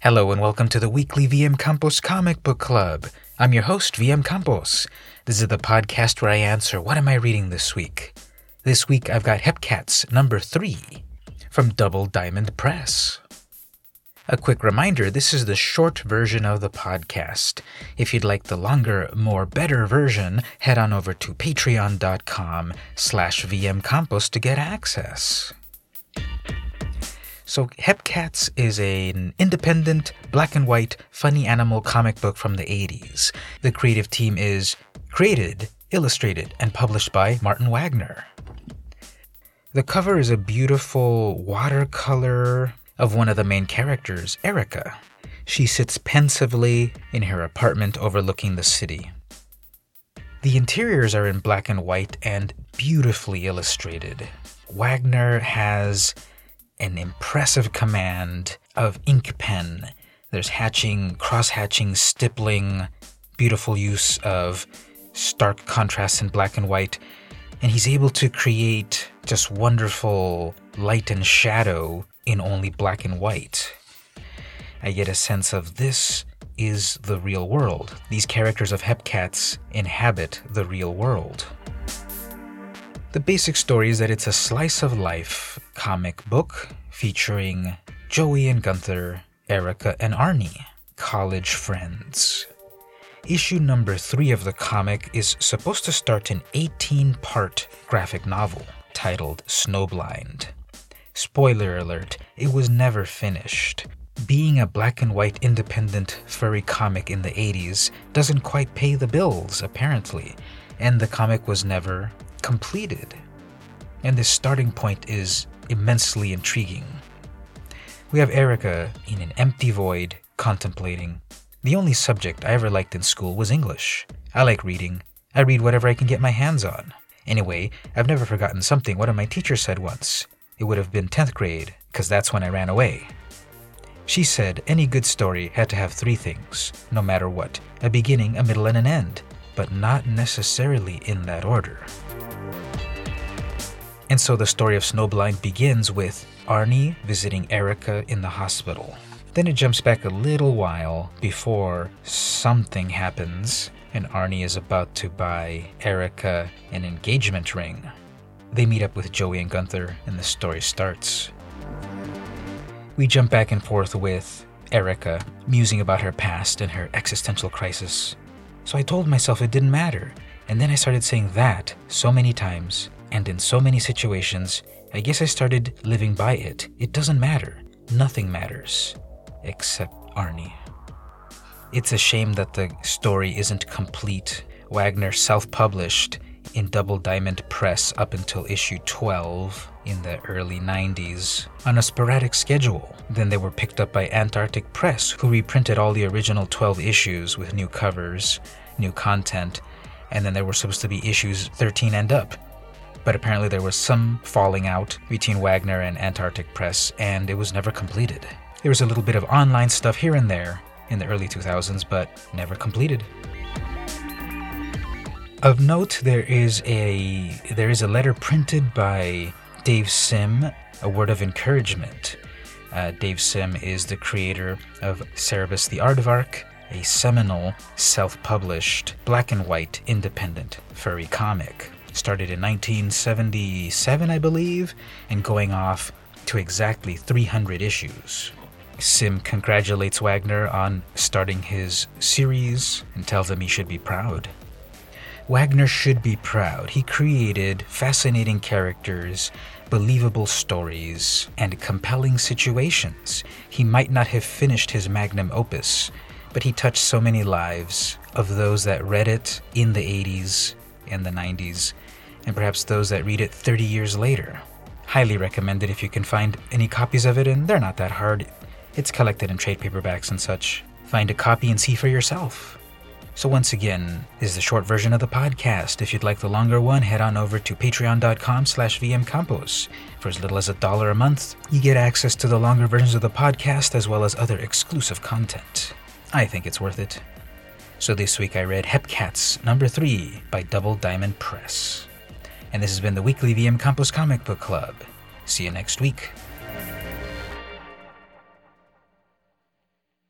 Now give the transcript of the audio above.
Hello and welcome to the weekly VM Campos Comic Book Club. I'm your host, VM Campos. This is the podcast where I answer what am I reading this week. This week I've got Hepcats number 3 from Double Diamond Press. A quick reminder, this is the short version of the podcast. If you'd like the longer, more better version, head on over to patreon.com slash vmcampos to get access. So, Hepcats is an independent, black and white, funny animal comic book from the 80s. The creative team is created, illustrated, and published by Martin Wagner. The cover is a beautiful watercolor of one of the main characters, Erica. She sits pensively in her apartment overlooking the city. The interiors are in black and white and beautifully illustrated. Wagner has an impressive command of ink pen. There's hatching, cross hatching, stippling, beautiful use of stark contrasts in black and white. And he's able to create just wonderful light and shadow in only black and white. I get a sense of this is the real world. These characters of Hepcats inhabit the real world. The basic story is that it's a slice of life comic book featuring Joey and Gunther, Erica and Arnie, college friends. Issue number three of the comic is supposed to start an 18 part graphic novel titled Snowblind. Spoiler alert, it was never finished. Being a black and white independent furry comic in the 80s doesn't quite pay the bills, apparently, and the comic was never completed. And this starting point is immensely intriguing. We have Erica in an empty void, contemplating. The only subject I ever liked in school was English. I like reading. I read whatever I can get my hands on. Anyway, I've never forgotten something one of my teachers said once. It would have been 10th grade, because that's when I ran away. She said any good story had to have three things, no matter what a beginning, a middle, and an end, but not necessarily in that order. And so the story of Snowblind begins with Arnie visiting Erica in the hospital. Then it jumps back a little while before something happens and Arnie is about to buy Erica an engagement ring. They meet up with Joey and Gunther and the story starts. We jump back and forth with Erica musing about her past and her existential crisis. So I told myself it didn't matter, and then I started saying that so many times and in so many situations, I guess I started living by it. It doesn't matter. Nothing matters. Except Arnie. It's a shame that the story isn't complete. Wagner self published in Double Diamond Press up until issue 12 in the early 90s on a sporadic schedule. Then they were picked up by Antarctic Press, who reprinted all the original 12 issues with new covers, new content, and then there were supposed to be issues 13 and up but apparently there was some falling out between Wagner and Antarctic Press, and it was never completed. There was a little bit of online stuff here and there in the early 2000s, but never completed. Of note, there is a there is a letter printed by Dave Sim, a word of encouragement. Uh, Dave Sim is the creator of Cerebus the Aardvark, a seminal, self-published, black and white, independent furry comic started in 1977, I believe, and going off to exactly 300 issues. Sim congratulates Wagner on starting his series and tells him he should be proud. Wagner should be proud. He created fascinating characters, believable stories, and compelling situations. He might not have finished his magnum opus, but he touched so many lives of those that read it in the 80s and the 90s and perhaps those that read it 30 years later. Highly recommended if you can find any copies of it, and they're not that hard. It's collected in trade paperbacks and such. Find a copy and see for yourself. So once again, this is the short version of the podcast. If you'd like the longer one, head on over to patreon.com slash vmcampos. For as little as a dollar a month, you get access to the longer versions of the podcast as well as other exclusive content. I think it's worth it. So this week I read Hepcats number 3 by Double Diamond Press and this has been the weekly VM Campos Comic Book Club. See you next week.